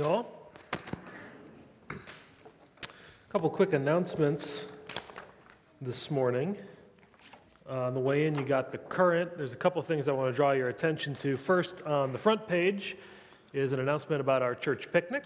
morning, all. A couple quick announcements this morning. Uh, on the way in, you got the current. There's a couple things I want to draw your attention to. First, on the front page is an announcement about our church picnic.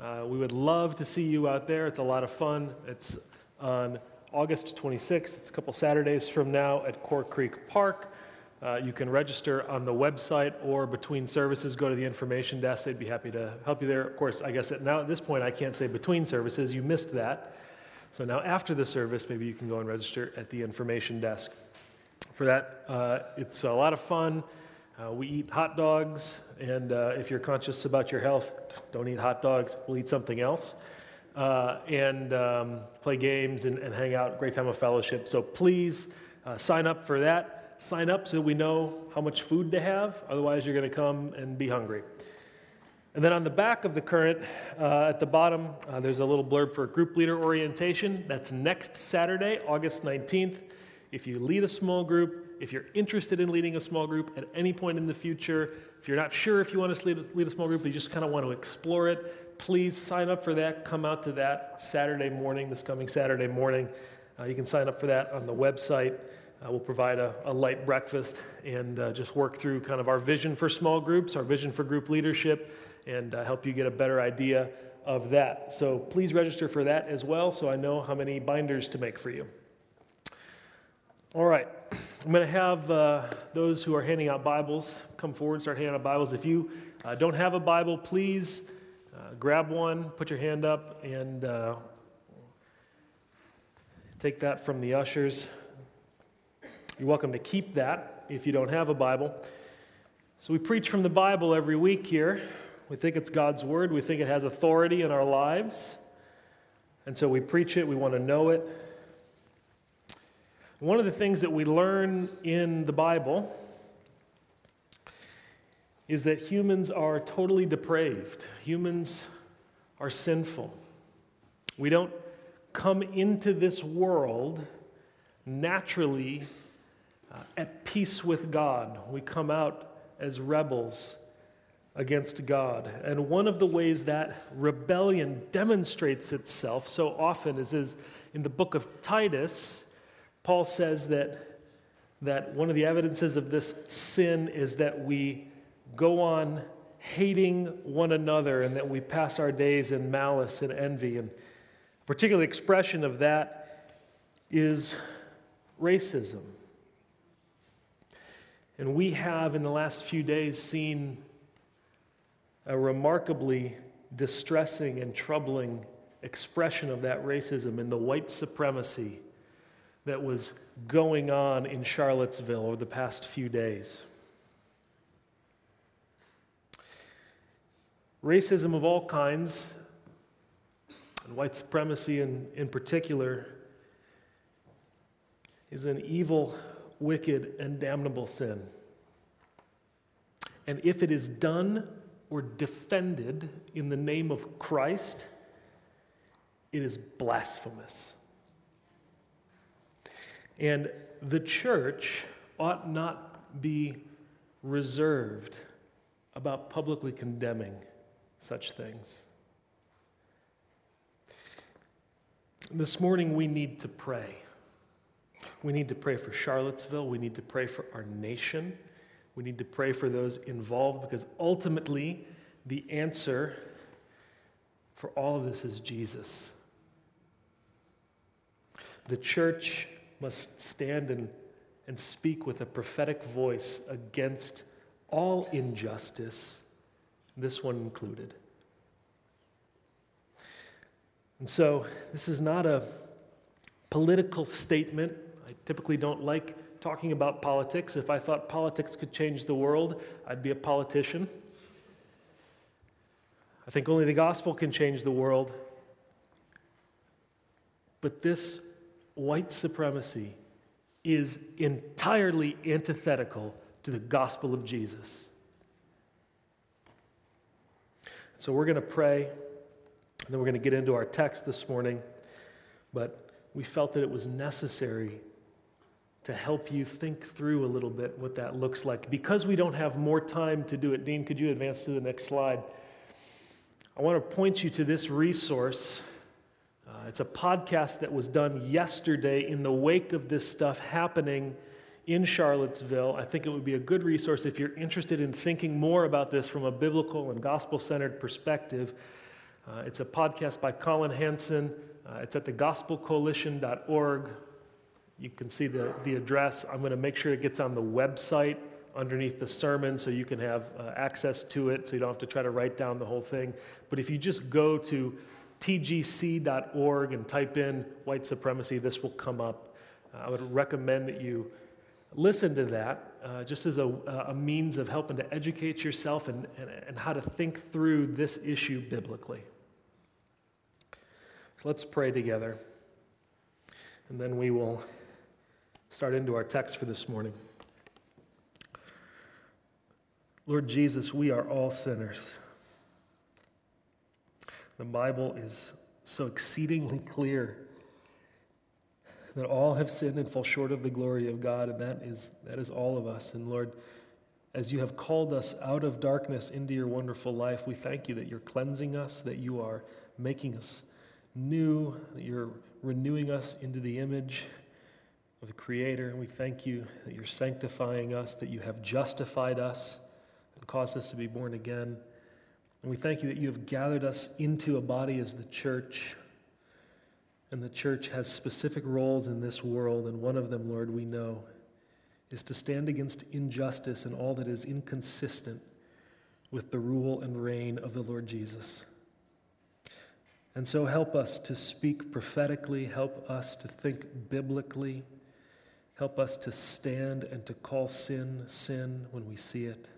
Uh, we would love to see you out there. It's a lot of fun. It's on August 26th. It's a couple Saturdays from now at Core Creek Park. Uh, you can register on the website or between services, go to the information desk. They'd be happy to help you there. Of course, I guess at now at this point, I can't say between services. You missed that. So now after the service, maybe you can go and register at the information desk. For that, uh, it's a lot of fun. Uh, we eat hot dogs, and uh, if you're conscious about your health, don't eat hot dogs. We'll eat something else. Uh, and um, play games and, and, hang out. Great time of fellowship. So please uh, sign up for that sign up so we know how much food to have. Otherwise, you're going to come and be hungry. And then on the back of the current, uh, at the bottom, uh, there's a little blurb for group leader orientation. That's next Saturday, August 19th. If you lead a small group, if you're interested in leading a small group at any point in the future, if you're not sure if you want to lead a, lead a small group, but you just kind of want to explore it, please sign up for that. Come out to that Saturday morning, this coming Saturday morning. Uh, you can sign up for that on the website. Uh, we'll provide a, a, light breakfast and uh, just work through kind of our vision for small groups, our vision for group leadership, and uh, help you get a better idea of that. So please register for that as well so I know how many binders to make for you. All right, I'm going to have uh, those who are handing out Bibles come forward, start handing out Bibles. If you uh, don't have a Bible, please uh, grab one, put your hand up, and take that from the ushers. You're welcome to keep that if you don't have a Bible. So, we preach from the Bible every week here. We think it's God's Word, we think it has authority in our lives. And so we preach it, we want to know it. One of the things that we learn in the Bible is that humans are totally depraved, humans are sinful. We don't come into this world naturally uh, at peace with God. We come out as rebels against God. And one of the ways that rebellion demonstrates itself so often is, is in the book of Titus, Paul says that, that one of the evidences of this sin is that we go on hating one another and that we pass our days in malice and envy. And a particular expression of that is racism. And we have, in the last few days, seen a remarkably distressing and troubling expression of that racism in the white supremacy that was going on in Charlottesville over the past few days. Racism of all kinds, and white supremacy in, in particular, is an evil wicked, and damnable sin. And if it is done or defended in the name of Christ, it is blasphemous. And the church ought not be reserved about publicly condemning such things. This morning, we need to pray. We need to pray for Charlottesville. We need to pray for our nation. We need to pray for those involved because ultimately, the answer for all of this is Jesus. The church must stand and, and speak with a prophetic voice against all injustice, this one included. And so, this is not a political statement I typically don't like talking about politics. If I thought politics could change the world, I'd be a politician. I think only the gospel can change the world. But this white supremacy is entirely antithetical to the gospel of Jesus. So we're going to pray, and then we're going to get into our text this morning. But we felt that it was necessary to help you think through a little bit what that looks like. Because we don't have more time to do it, Dean, could you advance to the next slide? I want to point you to this resource. Uh, it's a podcast that was done yesterday in the wake of this stuff happening in Charlottesville. I think it would be a good resource if you're interested in thinking more about this from a biblical and gospel centered perspective. Uh, it's a podcast by Collin Hansen. Uh, it's at thegospelcoalition.org. You can see the, the address. I'm going to make sure it gets on the website underneath the sermon so you can have uh, access to it so you don't have to try to write down the whole thing. But if you just go to tgc.org and type in white supremacy, this will come up. Uh, I would recommend that you listen to that uh, just as a, a, means of helping to educate yourself and, and, and how to think through this issue biblically. So let's pray together, and then we will start into our text for this morning. Lord Jesus, we are all sinners. The Bible is so exceedingly clear that all have sinned and fall short of the glory of God, and that is, that is all of us. And Lord, as you have called us out of darkness into your wonderful life, we thank you that you're cleansing us, that you are making us new, that you're renewing us into the image the Creator. And we thank you that you're sanctifying us, that you have justified us and caused us to be born again. And we thank you that you have gathered us into a body as the church. And the church has specific roles in this world, and one of them, Lord, we know, is to stand against injustice and all that is inconsistent with the rule and reign of the Lord Jesus. And so help us to speak prophetically, help us to think biblically, help us to stand and to call sin sin when we see it.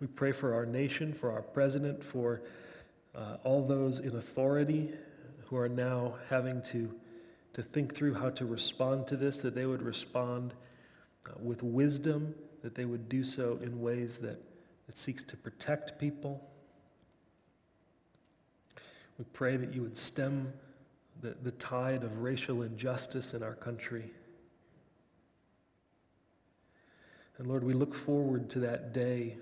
We pray for our nation, for our president, for uh, all those in authority who are now having to, to think through how to respond to this, that they would respond uh, with wisdom, that they would do so in ways that, that seeks to protect people. We pray that you would stem the, the tide of racial injustice in our country. And Lord, we look forward to that day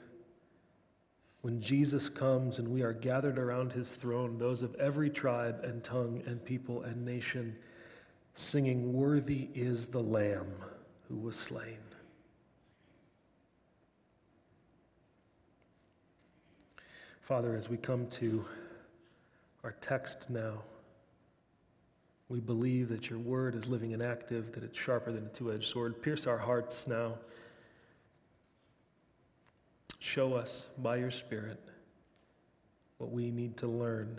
when Jesus comes and we are gathered around his throne, those of every tribe and tongue and people and nation, singing, Worthy is the Lamb who was slain. Father, as we come to our text now, we believe that your word is living and active, that it's sharper than a two edged sword. Pierce our hearts now Show us by your Spirit what we need to learn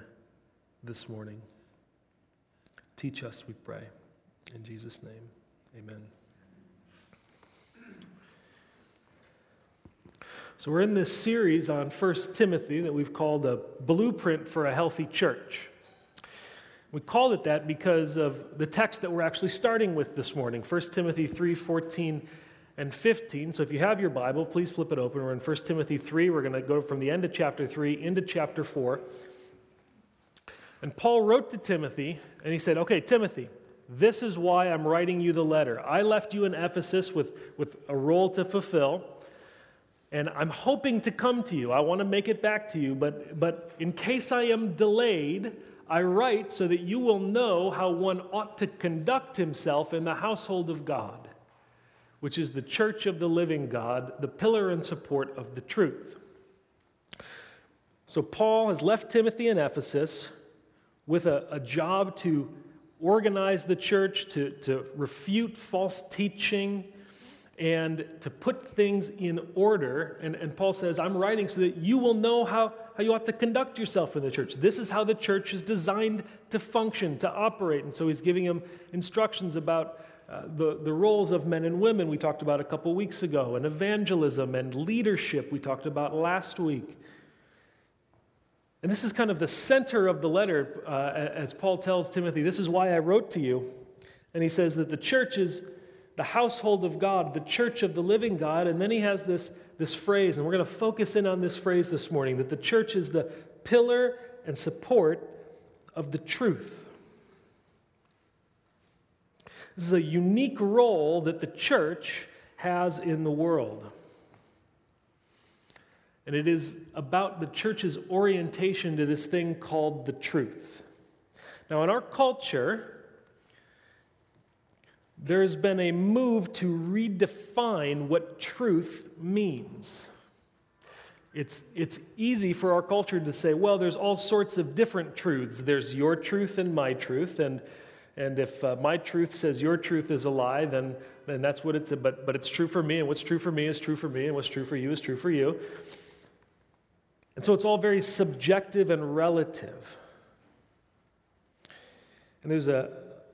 this morning. Teach us, we pray. In Jesus' name, amen. So, we're in this series on 1 Timothy that we've called a blueprint for a healthy church. We called it that because of the text that we're actually starting with this morning 1 Timothy 3 14 and 15. So if you have your Bible, please flip it open. We're in 1 Timothy 3. We're going to go from the end of chapter 3 into chapter 4. And Paul wrote to Timothy, and he said, Okay, Timothy, this is why I'm writing you the letter. I left you in Ephesus with, with a role to fulfill, and I'm hoping to come to you. I want to make it back to you, but, but in case I am delayed, I write so that you will know how one ought to conduct himself in the household of God which is the church of the living God, the pillar and support of the truth. So, Paul has left Timothy in Ephesus with a, a job to organize the church, to, to refute false teaching, and to put things in order. And, and Paul says, I'm writing so that you will know how, how you ought to conduct yourself in the church. This is how the church is designed to function, to operate. And so he's giving him instructions about uh, the, the roles of men and women we talked about a couple weeks ago, and evangelism and leadership we talked about last week. And this is kind of the center of the letter uh, as Paul tells Timothy, This is why I wrote to you. And he says that the church is the household of God, the church of the living God. And then he has this, this phrase, and we're going to focus in on this phrase this morning that the church is the pillar and support of the truth. This is a unique role that the church has in the world. And it is about the church's orientation to this thing called the truth. Now, in our culture, there's been a move to redefine what truth means. It's, it's easy for our culture to say, well, there's all sorts of different truths. There's your truth and my truth, and, and if uh, my truth says your truth is a lie, then, then that's what it's, but, but it's true for me, and what's true for me is true for me, and what's true for you is true for you. And so it's all very subjective and relative. And there's a,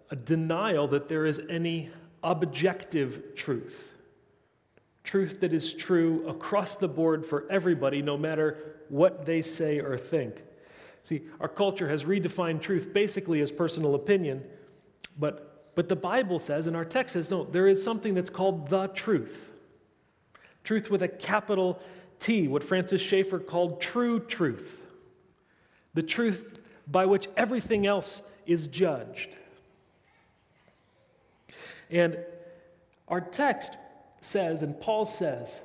a denial that there is any objective truth. Truth that is true across the board for everybody, no matter what they say or think. See, our culture has redefined truth basically as personal opinion, but, but the Bible says, and our text says, no, there is something that's called the truth. Truth with a capital T, what Francis Schaeffer called true truth. The truth by which everything else is judged. And our text says, and Paul says,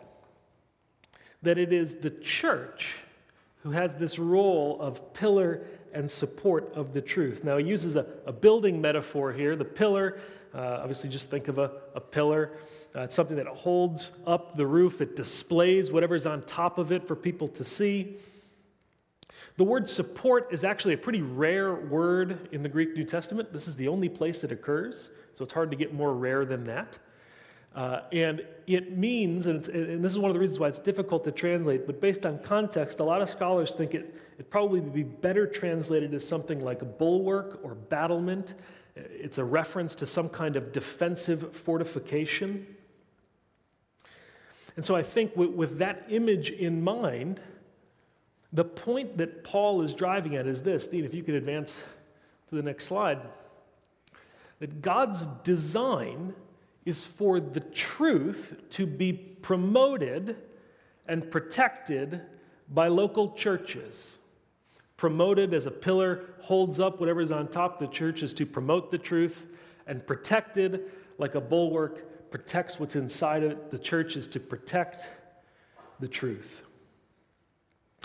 that it is the church who has this role of pillar and support of the truth. Now, he uses a, a building metaphor here. The pillar, uh, obviously, just think of a, a pillar. Uh, it's something that holds up the roof, it displays whatever's on top of it for people to see. The word support is actually a pretty rare word in the Greek New Testament. This is the only place it occurs, so it's hard to get more rare than that. Uh, and it means, and, and, this is one of the reasons why it's difficult to translate, but based on context, a lot of scholars think it, it probably would be better translated as something like a bulwark or battlement. It's a reference to some kind of defensive fortification. And so I think with, with that image in mind, the point that Paul is driving at is this. Dean, if you could advance to the next slide. That God's design is for the truth to be promoted and protected by local churches. Promoted as a pillar holds up whatever's on top the church is to promote the truth, and protected like a bulwark protects what's inside of it. The church is to protect the truth.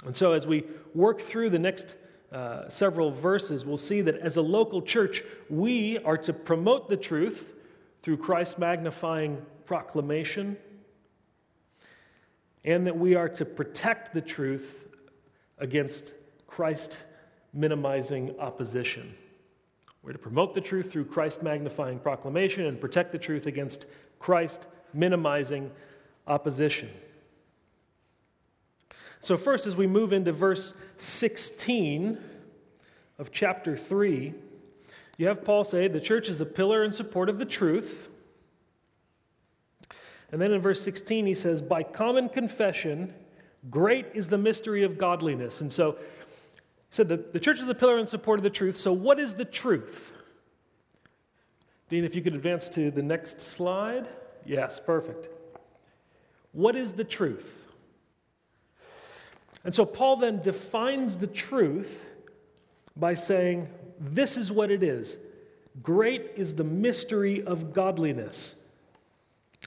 And so, as we work through the next uh, several verses, we'll see that as a local church, we are to promote the truth through Christ magnifying proclamation, and that we are to protect the truth against Christ minimizing opposition. We're to promote the truth through Christ magnifying proclamation and protect the truth against Christ minimizing opposition. So, first, as we move into verse 16 of chapter 3, you have Paul say, The church is a pillar and support of the truth. And then in verse 16, he says, By common confession, great is the mystery of godliness. And so, he said, the, the church is the pillar and support of the truth. So, what is the truth? Dean, if you could advance to the next slide. Yes, perfect. What is the truth? And so Paul then defines the truth by saying, This is what it is. Great is the mystery of godliness.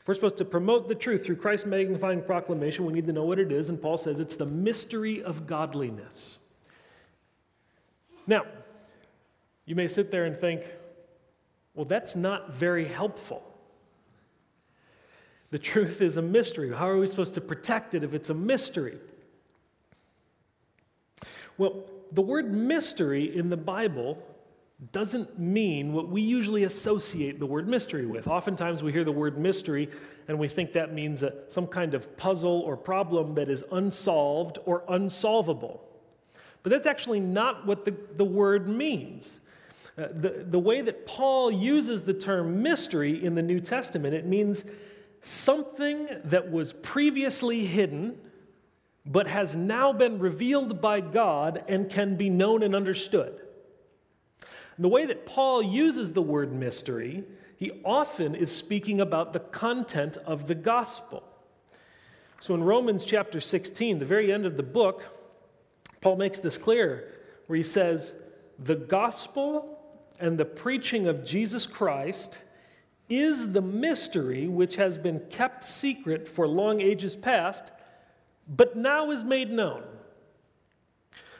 We're supposed to promote the truth through Christ's magnifying proclamation, we need to know what it is. And Paul says it's the mystery of godliness. Now, you may sit there and think, well, that's not very helpful. The truth is a mystery. How are we supposed to protect it if it's a mystery? Well, the word mystery in the Bible doesn't mean what we usually associate the word mystery with. Oftentimes we hear the word mystery and we think that means a, some kind of puzzle or problem that is unsolved or unsolvable. But that's actually not what the, the word means. Uh, the, the way that Paul uses the term mystery in the New Testament, it means something that was previously hidden but has now been revealed by God and can be known and understood. And the way that Paul uses the word mystery, he often is speaking about the content of the gospel. So in Romans chapter 16, the very end of the book, Paul makes this clear where he says, The gospel and the preaching of Jesus Christ is the mystery which has been kept secret for long ages past but now is made known.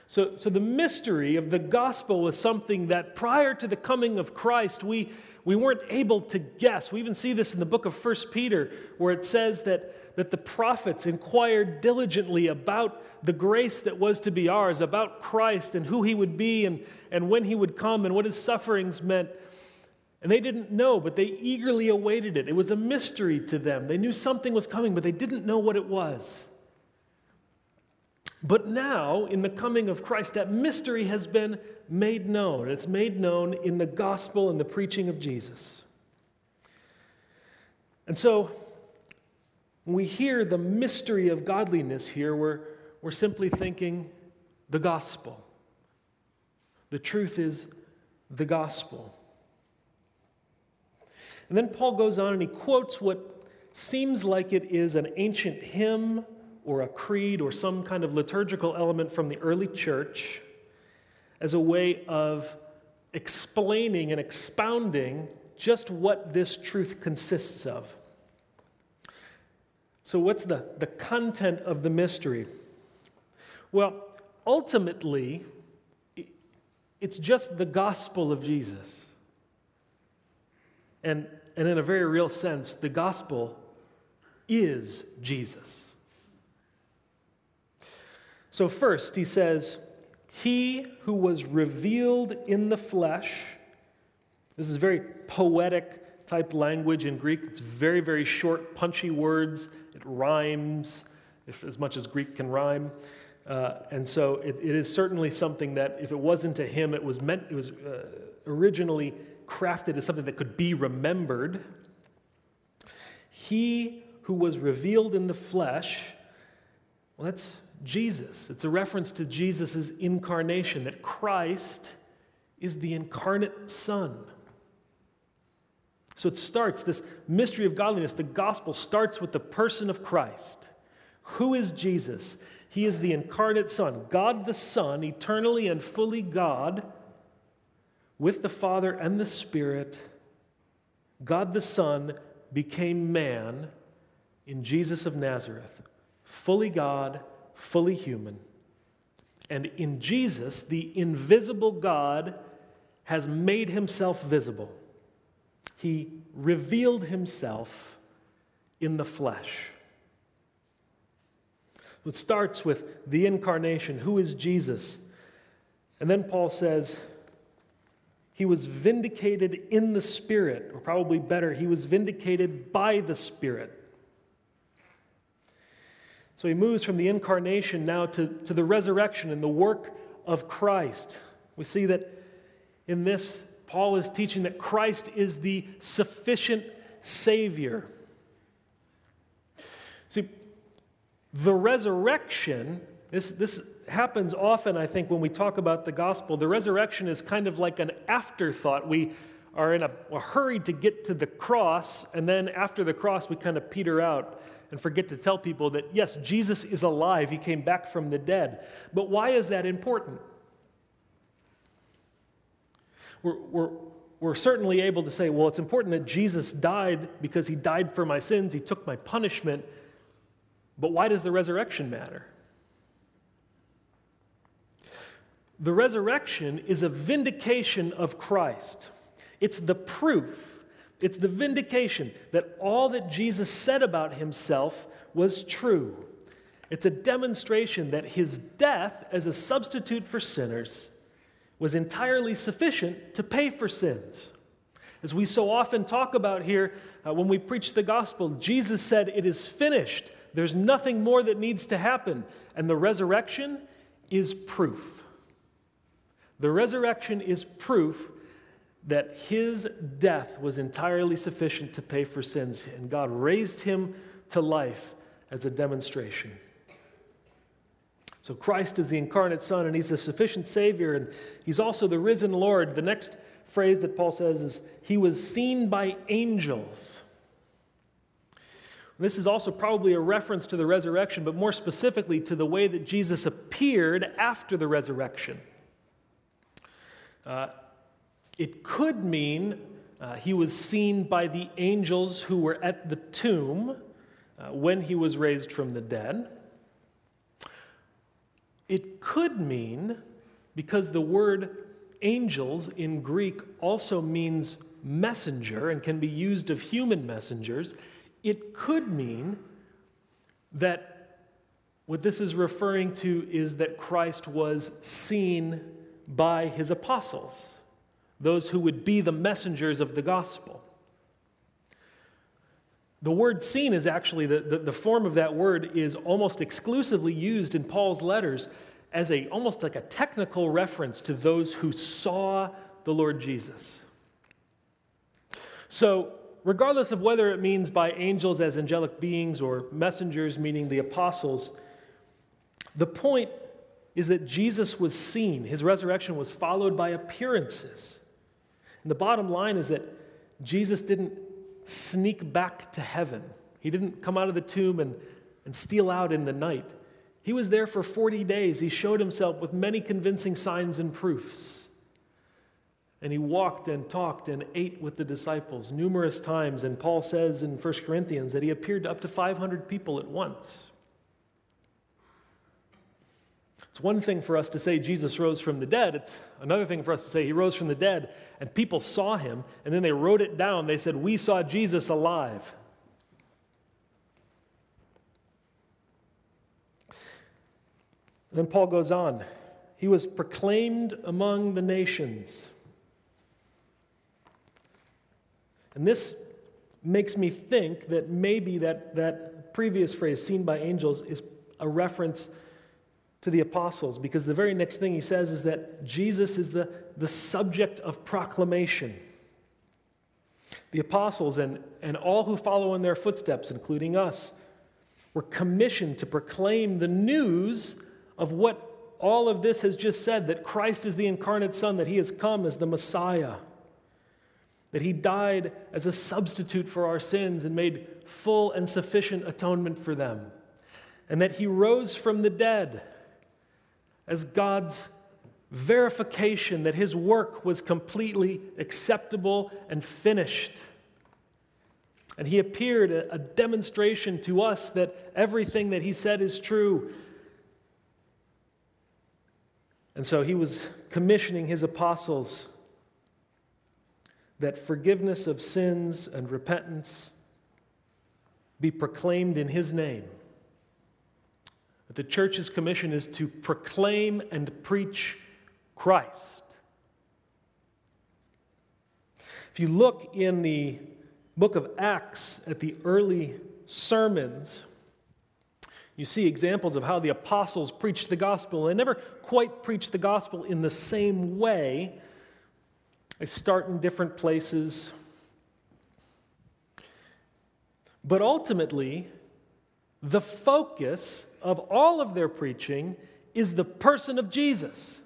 So, so the mystery of the gospel was something that prior to the coming of Christ, we, we weren't able to guess. We even see this in the book of 1 Peter, where it says that, that the prophets inquired diligently about the grace that was to be ours, about Christ and who he would be and, and when he would come and what his sufferings meant. And they didn't know, but they eagerly awaited it. It was a mystery to them. They knew something was coming, but they didn't know what it was. But now, in the coming of Christ, that mystery has been made known. It's made known in the gospel and the preaching of Jesus. And so, when we hear the mystery of godliness here, we're, we're simply thinking the gospel. The truth is the gospel. And then Paul goes on and he quotes what seems like it is an ancient hymn or a creed or some kind of liturgical element from the early church as a way of explaining and expounding just what this truth consists of. So, what's the, the content of the mystery? Well, ultimately, it's just the gospel of Jesus. And, and in a very real sense, the gospel is Jesus. So, first, he says, He who was revealed in the flesh. This is very poetic type language in Greek. It's very, very short, punchy words. It rhymes, if, as much as Greek can rhyme. Uh, and so it, it is certainly something that, if it wasn't a hymn, it was meant, it was uh, originally crafted as something that could be remembered. He who was revealed in the flesh, well, that's Jesus. It's a reference to Jesus' incarnation, that Christ is the incarnate Son. So it starts, this mystery of godliness, the gospel starts with the person of Christ. Who is Jesus? He is the incarnate Son, God the Son, eternally and fully God, with the Father and the Spirit. God the Son became man in Jesus of Nazareth, fully God fully human. And in Jesus, the invisible God has made himself visible. He revealed himself in the flesh. It starts with the incarnation. Who is Jesus? And then Paul says, he was vindicated in the Spirit, or probably better, he was vindicated by the Spirit. So he moves from the incarnation now to, to the resurrection and the work of Christ. We see that in this, Paul is teaching that Christ is the sufficient Savior. See, the resurrection, this, this happens often, I think, when we talk about the gospel. The resurrection is kind of like an afterthought. We are in a, a hurry to get to the cross, and then after the cross, we kind of peter out and forget to tell people that, yes, Jesus is alive. He came back from the dead. But why is that important? We're, we're, we're certainly able to say, well, it's important that Jesus died because he died for my sins, he took my punishment. But why does the resurrection matter? The resurrection is a vindication of Christ. It's the proof it's the vindication that all that Jesus said about himself was true. It's a demonstration that his death as a substitute for sinners was entirely sufficient to pay for sins. As we so often talk about here uh, when we preach the gospel, Jesus said, It is finished. There's nothing more that needs to happen. And the resurrection is proof. The resurrection is proof that his death was entirely sufficient to pay for sins, and God raised him to life as a demonstration. So Christ is the incarnate Son, and he's the sufficient Savior, and he's also the risen Lord. The next phrase that Paul says is, He was seen by angels. This is also probably a reference to the resurrection, but more specifically to the way that Jesus appeared after the resurrection. Uh, it could mean uh, he was seen by the angels who were at the tomb uh, when he was raised from the dead. It could mean, because the word angels in Greek also means messenger and can be used of human messengers, it could mean that what this is referring to is that Christ was seen by his apostles, those who would be the messengers of the gospel. The word seen is actually, the, the, the, form of that word is almost exclusively used in Paul's letters as a almost like a technical reference to those who saw the Lord Jesus. So, regardless of whether it means by angels as angelic beings or messengers, meaning the apostles, the point is that Jesus was seen. His resurrection was followed by appearances. And the bottom line is that Jesus didn't sneak back to heaven. He didn't come out of the tomb and, and steal out in the night. He was there for 40 days. He showed himself with many convincing signs and proofs. And he walked and talked and ate with the disciples numerous times. And Paul says in 1 Corinthians that he appeared to up to 500 people at once. It's one thing for us to say Jesus rose from the dead. It's another thing for us to say he rose from the dead and people saw him and then they wrote it down. They said, We saw Jesus alive. then Paul goes on. He was proclaimed among the nations. And this makes me think that maybe that, that previous phrase, seen by angels, is a reference to the apostles because the very next thing he says is that Jesus is the, the subject of proclamation. The apostles and, and all who follow in their footsteps, including us, were commissioned to proclaim the news of what all of this has just said that Christ is the incarnate Son, that he has come as the Messiah, that he died as a substitute for our sins and made full and sufficient atonement for them, and that he rose from the dead as God's verification that his work was completely acceptable and finished. And he appeared a, demonstration to us that everything that he said is true. And so he was commissioning his apostles that forgiveness of sins and repentance be proclaimed in his name. The church's commission is to proclaim and preach Christ. If you look in the book of Acts at the early sermons, you see examples of how the apostles preached the gospel. They never quite preached the gospel in the same way. They start in different places. But ultimately, the focus of all of their preaching is the person of Jesus.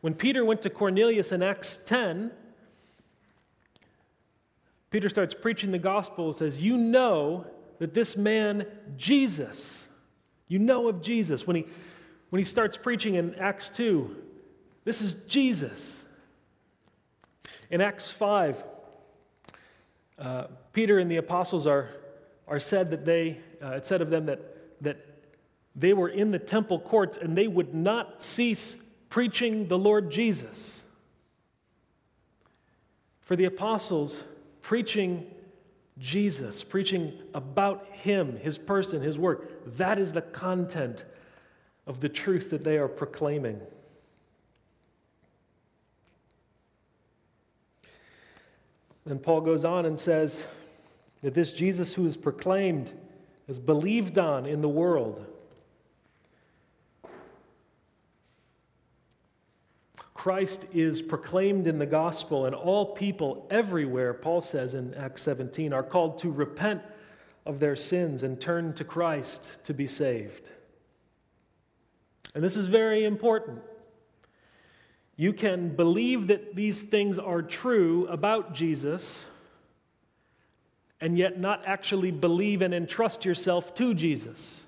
When Peter went to Cornelius in Acts 10, Peter starts preaching the gospel and says, You know that this man, Jesus, you know of Jesus. When he, when he starts preaching in Acts 2, this is Jesus. In Acts 5, uh, Peter and the apostles are, are said that they, uh, it said of them that, that they were in the temple courts and they would not cease preaching the Lord Jesus. For the apostles, preaching Jesus, preaching about Him, His person, His work, that is the content of the truth that they are proclaiming. Then Paul goes on and says that this Jesus who is proclaimed is believed on in the world. Christ is proclaimed in the gospel, and all people everywhere, Paul says in Acts 17, are called to repent of their sins and turn to Christ to be saved. And this is very important. You can believe that these things are true about Jesus and yet not actually believe and entrust yourself to Jesus.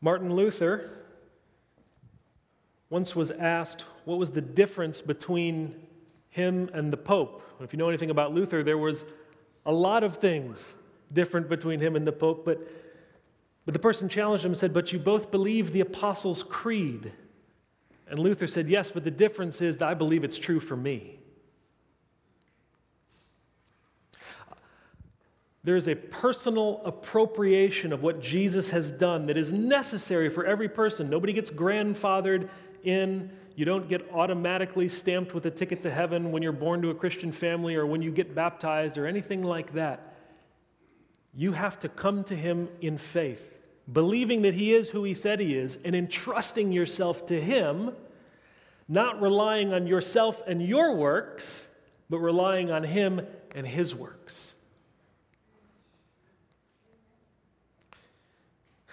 Martin Luther once was asked what was the difference between him and the Pope. If you know anything about Luther, there was a lot of things different between him and the Pope, but But the person challenged him and said, But you both believe the Apostles' Creed. And Luther said, Yes, but the difference is that I believe it's true for me. There is a personal appropriation of what Jesus has done that is necessary for every person. Nobody gets grandfathered in. You don't get automatically stamped with a ticket to heaven when you're born to a Christian family or when you get baptized or anything like that. You have to come to Him in faith, believing that He is who He said He is, and entrusting yourself to Him, not relying on yourself and your works, but relying on Him and His works.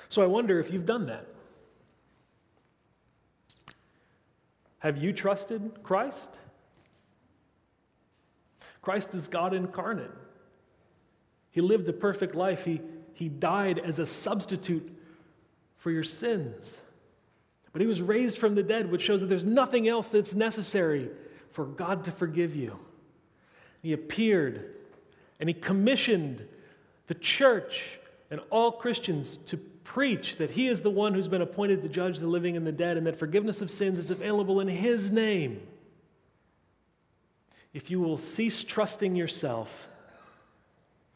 So I wonder if you've done that. Have you trusted Christ? Christ is God incarnate. He lived a perfect life. He, he died as a substitute for your sins. But he was raised from the dead, which shows that there's nothing else that's necessary for God to forgive you. He appeared and he commissioned the church and all Christians to preach that he is the one who's been appointed to judge the living and the dead, and that forgiveness of sins is available in his name. If you will cease trusting yourself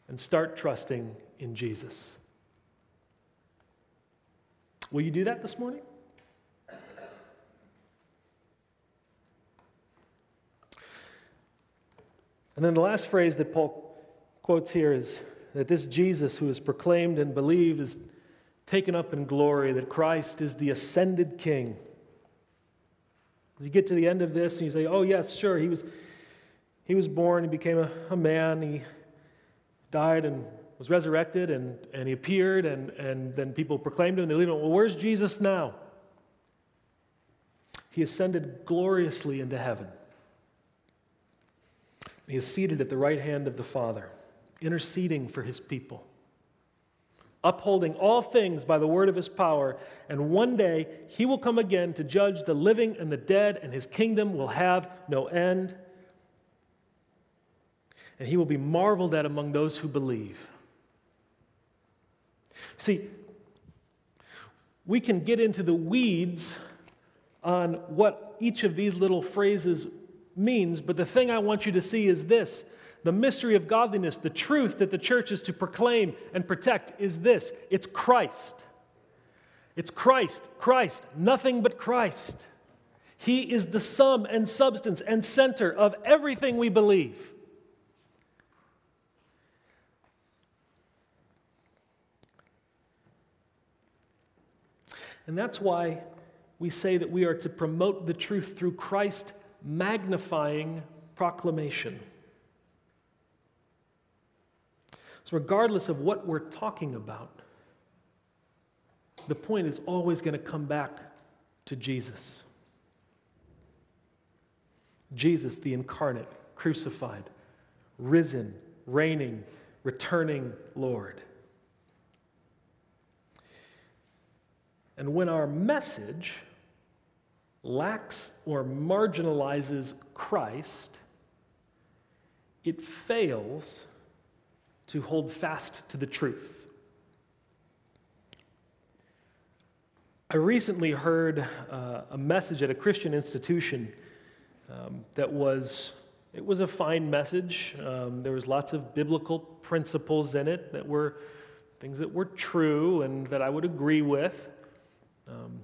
and start trusting in Jesus. Will you do that this morning? And then the last phrase that Paul quotes here is that this Jesus who is proclaimed and believed is taken up in glory, that Christ is the ascended King. As you get to the end of this and you say, oh, yes, sure, he was, he was born, he became a, a man, he died and was resurrected, and, and he appeared, and, and then people proclaimed him, and they leave him. Well, where's Jesus now? He ascended gloriously into heaven. He is seated at the right hand of the Father, interceding for his people upholding all things by the word of his power. And one day he will come again to judge the living and the dead, and his kingdom will have no end. And he will be marveled at among those who believe. See, we can get into the weeds on what each of these little phrases means, but the thing I want you to see is this the mystery of godliness, the truth that the church is to proclaim and protect is this it's Christ. It's Christ, Christ, nothing but Christ. He is the sum and substance and center of everything we believe. And that's why we say that we are to promote the truth through Christ magnifying proclamation. So, regardless of what we're talking about, the point is always going to come back to Jesus. Jesus, the incarnate, crucified, risen, reigning, returning Lord. And when our message lacks or marginalizes Christ, it fails to hold fast to the truth. I recently heard uh, a message at a Christian institution um, that was it was a fine message. Um, there was lots of biblical principles in it that were things that were true and that I would agree with. Um,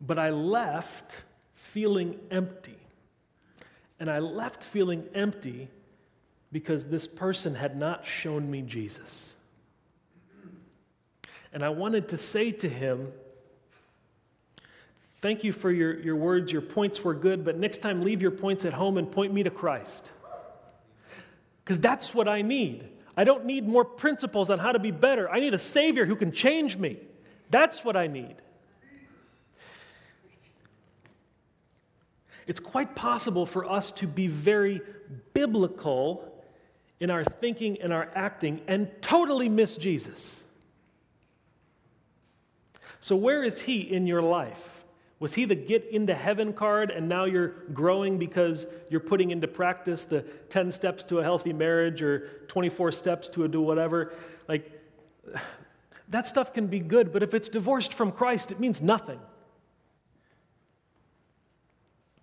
but I left feeling empty. And I left feeling empty because this person had not shown me Jesus. And I wanted to say to him, Thank you for your, your words. Your points were good, but next time leave your points at home and point me to Christ. Because that's what I need. I don't need more principles on how to be better. I need a Savior who can change me. That's what I need. It's quite possible for us to be very biblical in our thinking and our acting and totally miss Jesus. So, where is He in your life? Was He the get into heaven card and now you're growing because you're putting into practice the 10 steps to a healthy marriage or 24 steps to a do whatever? Like, that stuff can be good, but if it's divorced from Christ, it means nothing.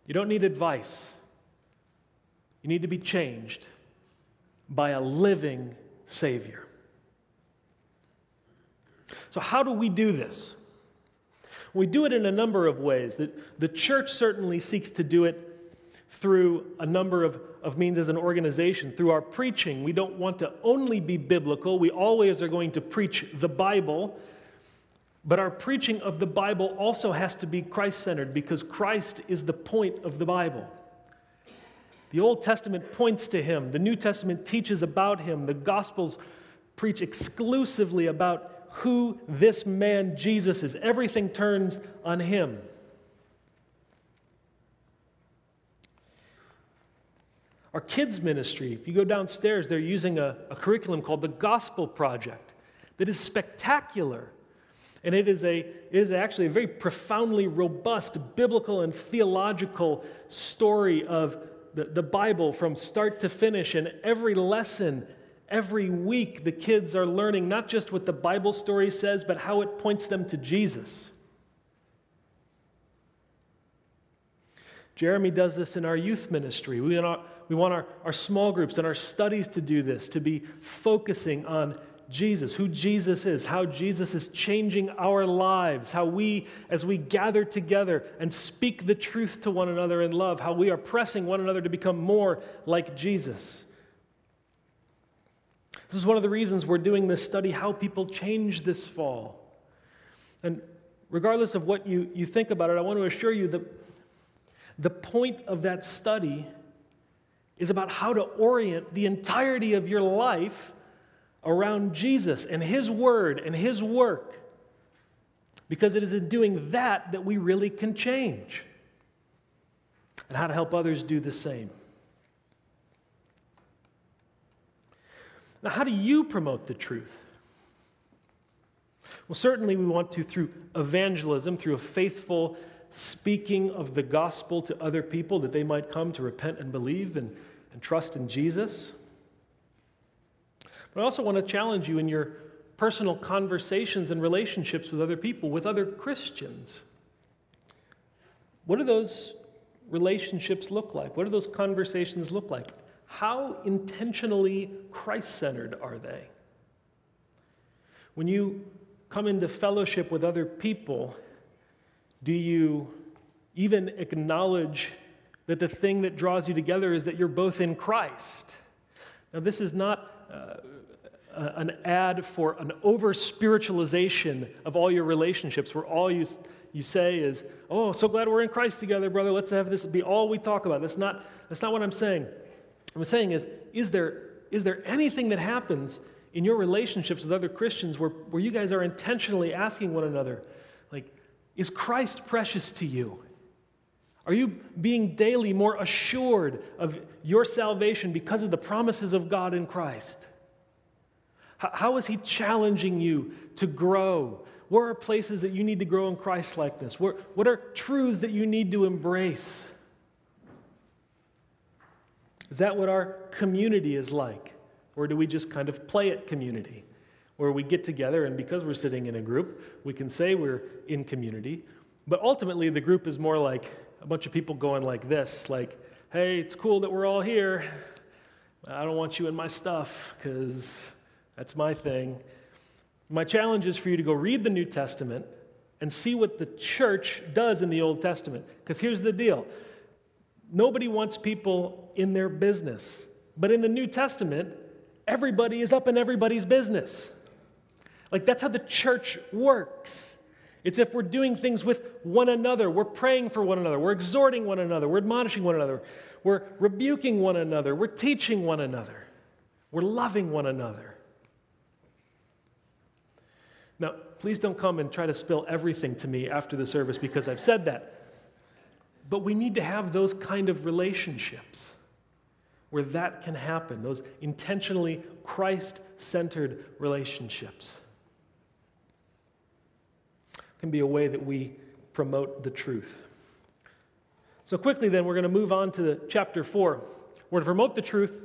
You don't need advice. You need to be changed by a living Savior. So, how do we do this? We do it in a number of ways. The, the church certainly seeks to do it through a number of, of means as an organization. Through our preaching, we don't want to only be biblical, we always are going to preach the Bible. But our preaching of the Bible also has to be Christ centered because Christ is the point of the Bible. The Old Testament points to him, the New Testament teaches about him, the Gospels preach exclusively about who this man Jesus is. Everything turns on him. Our kids' ministry, if you go downstairs, they're using a, a curriculum called the Gospel Project that is spectacular. And it is, a, it is actually a very profoundly robust biblical and theological story of the, the Bible from start to finish. And every lesson Every week, the kids are learning not just what the Bible story says, but how it points them to Jesus. Jeremy does this in our youth ministry. We want, our, we want our, our small groups and our studies to do this, to be focusing on Jesus, who Jesus is, how Jesus is changing our lives, how we, as we gather together and speak the truth to one another in love, how we are pressing one another to become more like Jesus. This is one of the reasons we're doing this study, How People Change This Fall. And regardless of what you, you think about it, I want to assure you that the point of that study is about how to orient the entirety of your life around Jesus and His Word and His work. Because it is in doing that that we really can change. And how to help others do the same. Now, how do you promote the truth? Well, certainly we want to through evangelism, through a faithful speaking of the gospel to other people that they might come to repent and believe and, and trust in Jesus. But I also want to challenge you in your personal conversations and relationships with other people, with other Christians. What do those relationships look like? What do those conversations look like? How intentionally Christ centered are they? When you come into fellowship with other people, do you even acknowledge that the thing that draws you together is that you're both in Christ? Now, this is not uh, an ad for an over spiritualization of all your relationships where all you, you say is, Oh, so glad we're in Christ together, brother. Let's have this be all we talk about. That's not, that's not what I'm saying. I'm saying is, is there, is there anything that happens in your relationships with other Christians where, where you guys are intentionally asking one another, like, is Christ precious to you? Are you being daily more assured of your salvation because of the promises of God in Christ? How, is He challenging you to grow? Where are places that you need to grow in Christ likeness? What are truths that you need to embrace? Is that what our community is like? Or do we just kind of play at community? Where we get together, and because we're sitting in a group, we can say we're in community, but ultimately the group is more like a bunch of people going like this like, hey, it's cool that we're all here. I don't want you in my stuff because that's my thing. My challenge is for you to go read the New Testament and see what the church does in the Old Testament. Because here's the deal Nobody wants people in their business. But in the New Testament, everybody is up in everybody's business. Like that's how the church works. It's if we're doing things with one another, we're praying for one another, we're exhorting one another, we're admonishing one another, we're rebuking one another, we're teaching one another, we're loving one another. Now, please don't come and try to spill everything to me after the service because I've said that. But we need to have those kind of relationships where that can happen, those intentionally Christ centered relationships. Can be a way that we promote the truth. So, quickly then, we're going to move on to chapter 4. We're to promote the truth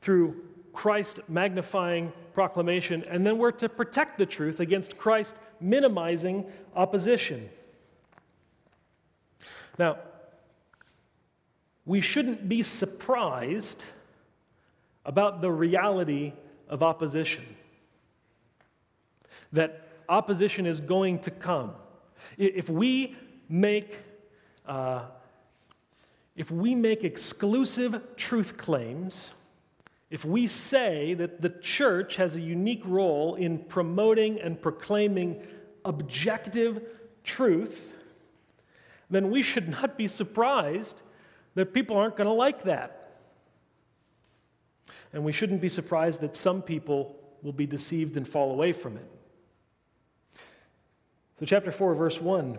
through Christ magnifying proclamation, and then we're to protect the truth against Christ minimizing opposition. Now, we shouldn't be surprised about the reality of opposition. That opposition is going to come. If we make, uh, if we make exclusive truth claims, if we say that the church has a unique role in promoting and proclaiming objective truth, then we should not be surprised that people aren't going to like that. And we shouldn't be surprised that some people will be deceived and fall away from it. So, chapter 4, verse 1.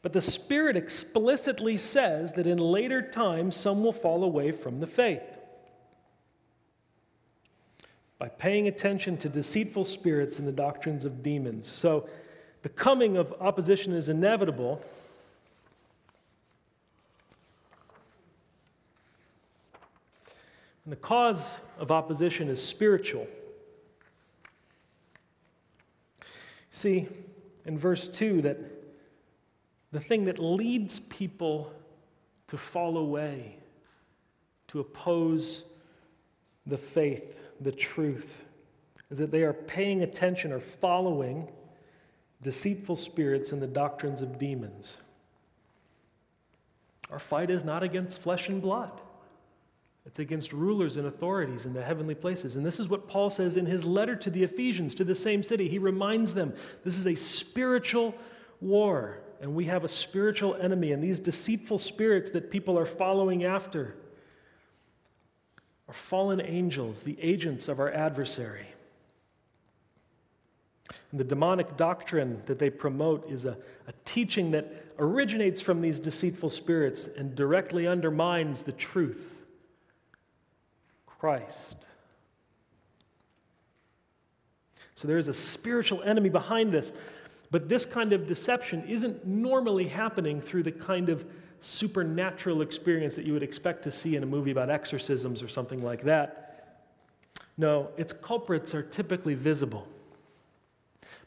But the Spirit explicitly says that in later times some will fall away from the faith by paying attention to deceitful spirits and the doctrines of demons. So, the coming of opposition is inevitable. And the cause of opposition is spiritual. See, in verse 2, that the thing that leads people to fall away, to oppose the faith, the truth, is that they are paying attention or following deceitful spirits and the doctrines of demons. Our fight is not against flesh and blood. It's against rulers and authorities in the heavenly places. And this is what Paul says in his letter to the Ephesians, to the same city. He reminds them this is a spiritual war, and we have a spiritual enemy. And these deceitful spirits that people are following after are fallen angels, the agents of our adversary. And the demonic doctrine that they promote is a, a teaching that originates from these deceitful spirits and directly undermines the truth Christ. So there is a spiritual enemy behind this. But this kind of deception isn't normally happening through the kind of supernatural experience that you would expect to see in a movie about exorcisms or something like that. No, its culprits are typically visible.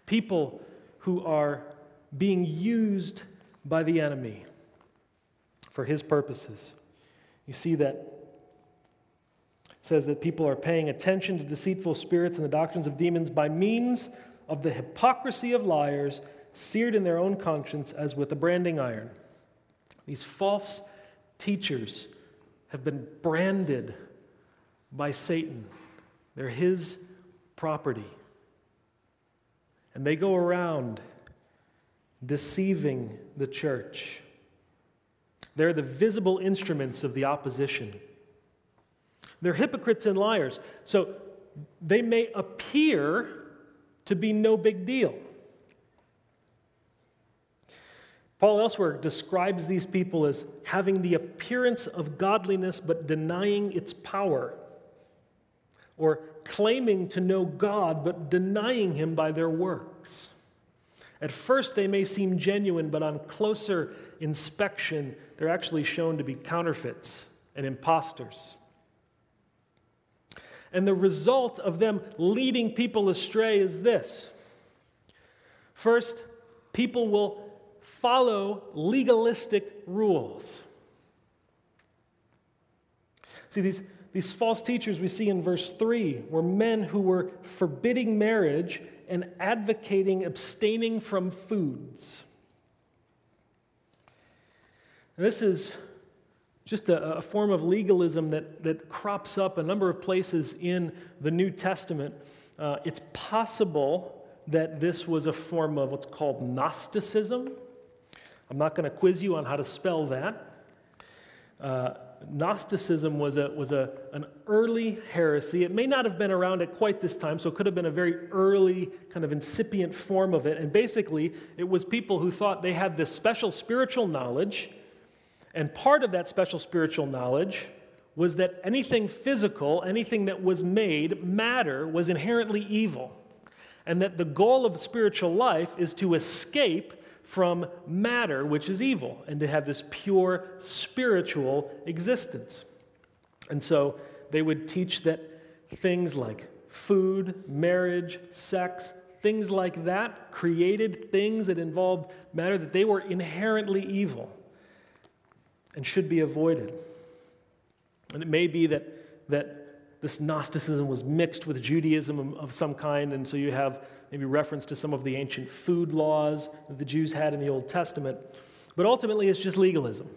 People who are being used by the enemy for his purposes. You see that says that people are paying attention to deceitful spirits and the doctrines of demons by means of the hypocrisy of liars seared in their own conscience as with a branding iron. These false teachers have been branded by Satan, they're his property. And they go around deceiving the church. They're the visible instruments of the opposition. They're hypocrites and liars. So they may appear to be no big deal. Paul elsewhere describes these people as having the appearance of godliness but denying its power, or claiming to know God but denying Him by their works. At first, they may seem genuine, but on closer inspection, they're actually shown to be counterfeits and impostors. And the result of them leading people astray is this first, people will follow legalistic rules. See, these, these false teachers we see in verse 3 were men who were forbidding marriage and advocating abstaining from foods. And this is just a, a, form of legalism that, that crops up a number of places in the New Testament. Uh, it's possible that this was a form of what's called Gnosticism. I'm not going to quiz you on how to spell that. Uh, Gnosticism was, a, was a, an early heresy. It may not have been around at quite this time, so it could have been a very early, kind of incipient form of it. And basically, it was people who thought they had this special spiritual knowledge and part of that special spiritual knowledge was that anything physical, anything that was made, matter, was inherently evil. And that the goal of spiritual life is to escape from matter, which is evil, and to have this pure spiritual existence. And so they would teach that things like food, marriage, sex, things like that, created things that involved matter, that they were inherently evil and should be avoided. And it may be that, that this Gnosticism was mixed with Judaism of some kind, and so you have maybe reference to some of the ancient food laws that the Jews had in the Old Testament. But ultimately, it's just legalism.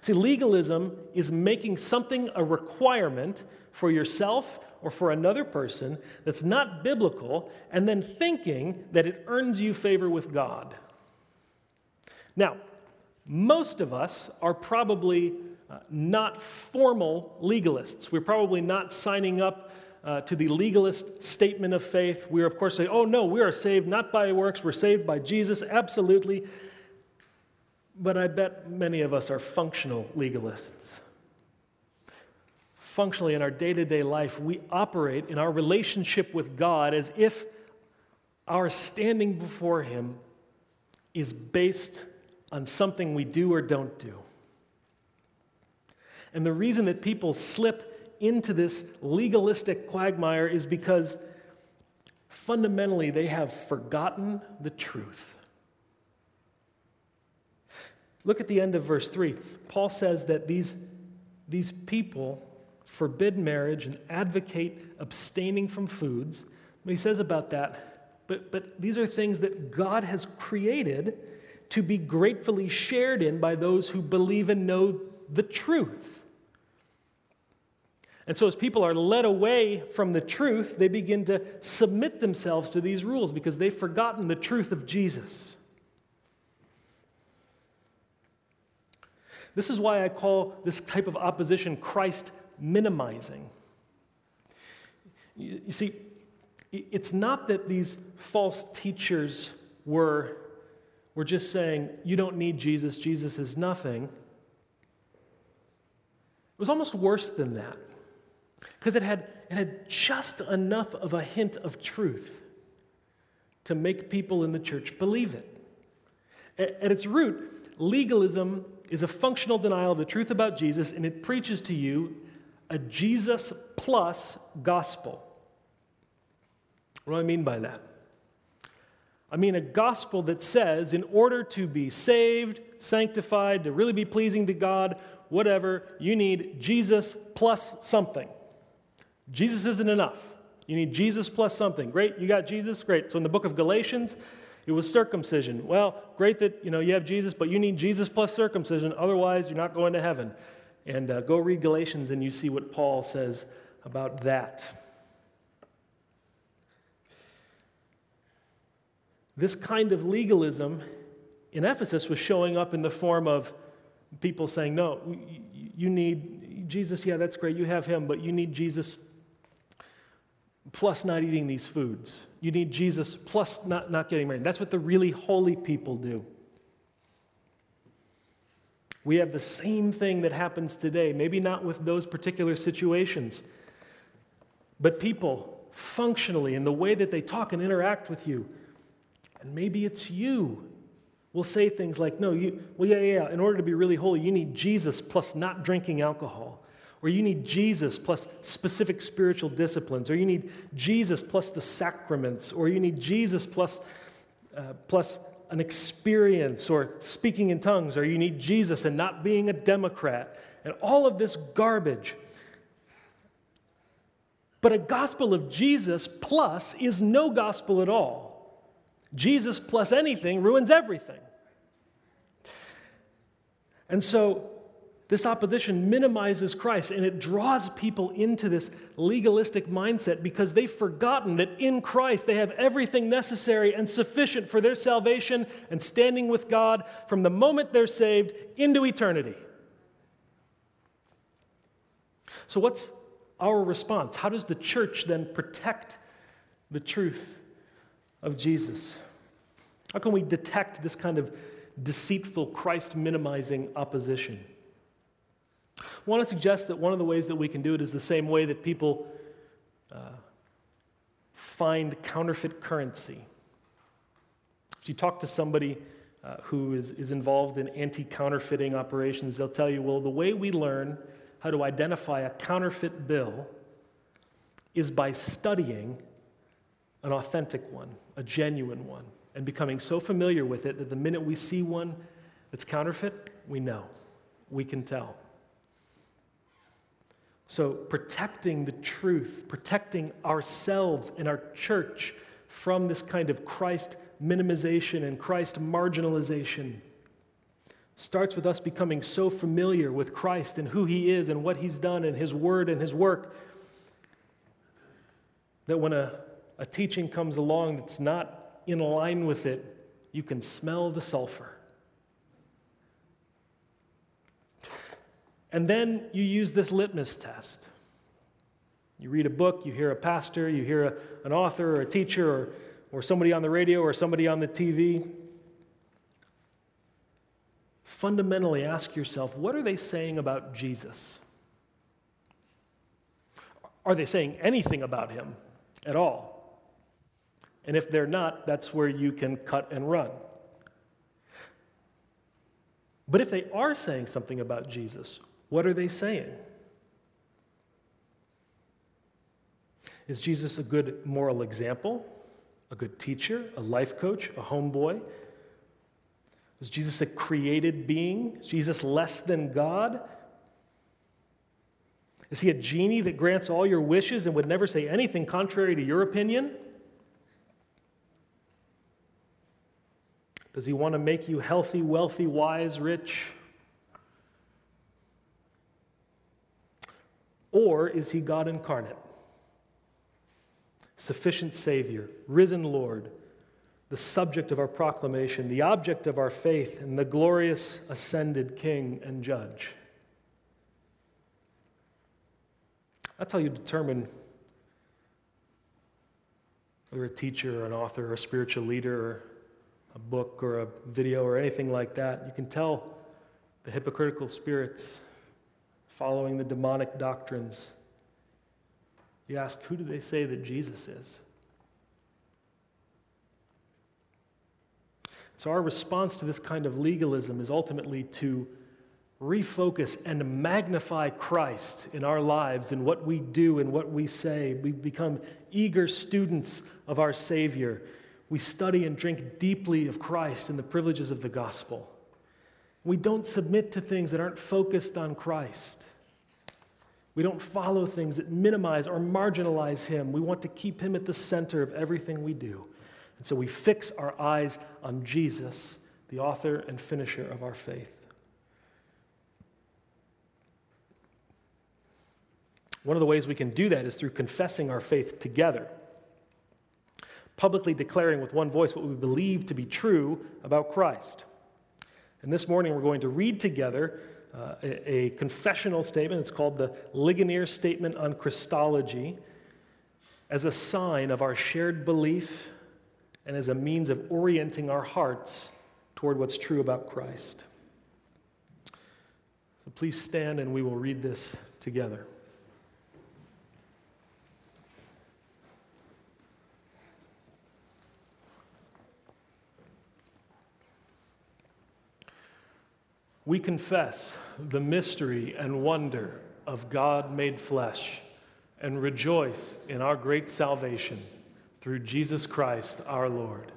See, legalism is making something a requirement for yourself or for another person that's not biblical, and then thinking that it earns you favor with God. Now, most of us are probably uh, not formal legalists. We're probably not signing up uh, to the legalist statement of faith. We're, of course, saying, oh, no, we are saved not by works, we're saved by Jesus, absolutely. But I bet many of us are functional legalists. Functionally, in our day to day life, we operate in our relationship with God as if our standing before Him is based on something we do or don't do. And the reason that people slip into this legalistic quagmire is because fundamentally they have forgotten the truth. Look at the end of verse 3. Paul says that these, these people forbid marriage and advocate abstaining from foods. But he says about that, but, but these are things that God has created to be gratefully shared in by those who believe and know the truth. And so, as people are led away from the truth, they begin to submit themselves to these rules because they've forgotten the truth of Jesus. This is why I call this type of opposition Christ minimizing. You see, it's not that these false teachers were, were just saying, you don't need Jesus, Jesus is nothing. It was almost worse than that because it had, it had just enough of a hint of truth to make people in the church believe it. At, at its root, legalism is a functional denial of the truth about Jesus, and it preaches to you a Jesus plus gospel. What do I mean by that? I mean a gospel that says, in order to be saved, sanctified, to really be pleasing to God, whatever, you need Jesus plus something. Jesus isn't enough. You need Jesus plus something. Great, you got Jesus? Great. So in the book of Galatians, it was circumcision. Well, great that you know you have Jesus, but you need Jesus plus circumcision. Otherwise, you're not going to heaven. And uh, go read Galatians, and you see what Paul says about that. This kind of legalism in Ephesus was showing up in the form of people saying, "No, you need Jesus. Yeah, that's great. You have him, but you need Jesus plus not eating these foods. You need Jesus plus not, not getting married. That's what the really holy people do. We have the same thing that happens today, maybe not with those particular situations, but people functionally in the way that they talk and interact with you. And maybe it's you will say things like, no, you, well, yeah, yeah, in order to be really holy, you need Jesus plus not drinking alcohol or you need Jesus plus specific spiritual disciplines, or you need Jesus plus the sacraments, or you need Jesus plus, uh, plus an experience, or speaking in tongues, or you need Jesus and not being a Democrat, and all of this garbage. But a gospel of Jesus plus is no gospel at all. Jesus plus anything ruins everything. And so this opposition minimizes Christ and it draws people into this legalistic mindset because they've forgotten that in Christ they have everything necessary and sufficient for their salvation and standing with God from the moment they're saved into eternity. So, what's our response? How does the church then protect the truth of Jesus? How can we detect this kind of deceitful, Christ minimizing opposition? I want to suggest that one of the ways that we can do it is the same way that people uh, find counterfeit currency. If you talk to somebody uh, who is, is involved in anti counterfeiting operations, they'll tell you, well, the way we learn how to identify a counterfeit bill is by studying an authentic one, a genuine one, and becoming so familiar with it that the minute we see one that's counterfeit, we know, we can tell. So, protecting the truth, protecting ourselves and our church from this kind of Christ minimization and Christ marginalization starts with us becoming so familiar with Christ and who he is and what he's done and his word and his work that when a, a teaching comes along that's not in line with it, you can smell the sulfur. And then you use this litmus test. You read a book, you hear a pastor, you hear a, an author or a teacher or, or somebody on the radio or somebody on the TV. Fundamentally, ask yourself what are they saying about Jesus? Are they saying anything about him at all? And if they're not, that's where you can cut and run. But if they are saying something about Jesus, what are they saying? Is Jesus a good moral example, a good teacher, a life coach, a homeboy? Is Jesus a created being? Is Jesus less than God? Is he a genie that grants all your wishes and would never say anything contrary to your opinion? Does he want to make you healthy, wealthy, wise, rich? Or is he God incarnate? Sufficient Savior, risen Lord, the subject of our proclamation, the object of our faith, and the glorious ascended King and Judge. That's how you determine whether a teacher or an author or a spiritual leader or a book or a video or anything like that. You can tell the hypocritical spirits following the demonic doctrines. You ask, who do they say that Jesus is? So, our response to this kind of legalism is ultimately to refocus and magnify Christ in our lives, in what we do and what we say. We become eager students of our Savior. We study and drink deeply of Christ and the privileges of the gospel. We don't submit to things that aren't focused on Christ. We don't follow things that minimize or marginalize Him. We want to keep Him at the center of everything we do. And so we fix our eyes on Jesus, the author and finisher of our faith. One of the ways we can do that is through confessing our faith together, publicly declaring with one voice what we believe to be true about Christ. And this morning we're going to read together uh, a, a confessional statement. It's called the Ligonier Statement on Christology as a sign of our shared belief and as a means of orienting our hearts toward what's true about Christ. So please stand and we will read this together. We confess the mystery and wonder of God made flesh and rejoice in our great salvation through Jesus Christ our Lord.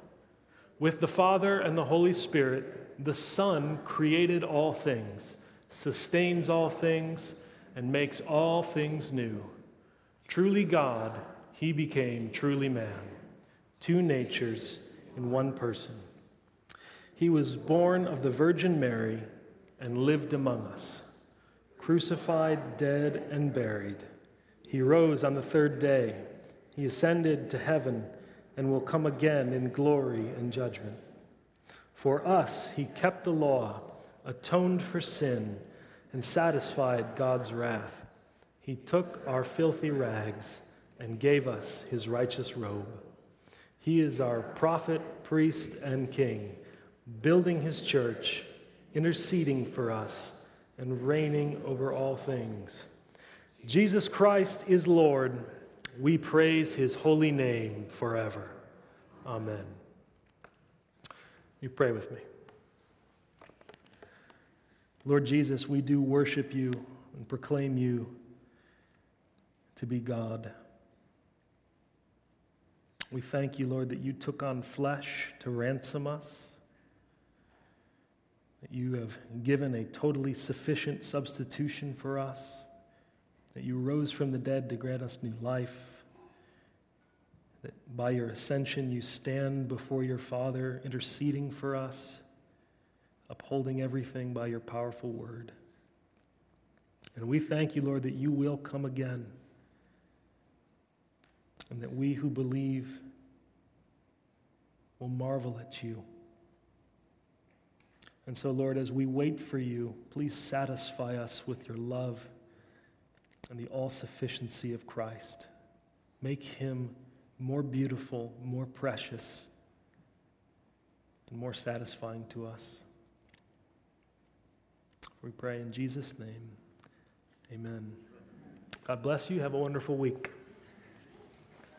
With the Father and the Holy Spirit, the Son created all things, sustains all things, and makes all things new. Truly God, he became truly man, two natures in one person. He was born of the Virgin Mary and lived among us, crucified, dead, and buried. He rose on the third day he ascended to heaven and will come again in glory and judgment. For us, he kept the law, atoned for sin, and satisfied God's wrath. He took our filthy rags and gave us his righteous robe. He is our prophet, priest, and king, building his church, interceding for us, and reigning over all things. Jesus Christ is Lord. We praise his holy name forever. Amen. You pray with me. Lord Jesus, we do worship you and proclaim you to be God. We thank you, Lord, that you took on flesh to ransom us, that you have given a totally sufficient substitution for us, that you rose from the dead to grant us new life, that by your ascension you stand before your Father interceding for us, upholding everything by your powerful word. And we thank you, Lord, that you will come again and that we who believe will marvel at you. And so, Lord, as we wait for you, please satisfy us with your love and the all sufficiency of Christ. Make him more beautiful, more precious, and more satisfying to us. We pray in Jesus' name. Amen. God bless you. Have a wonderful week.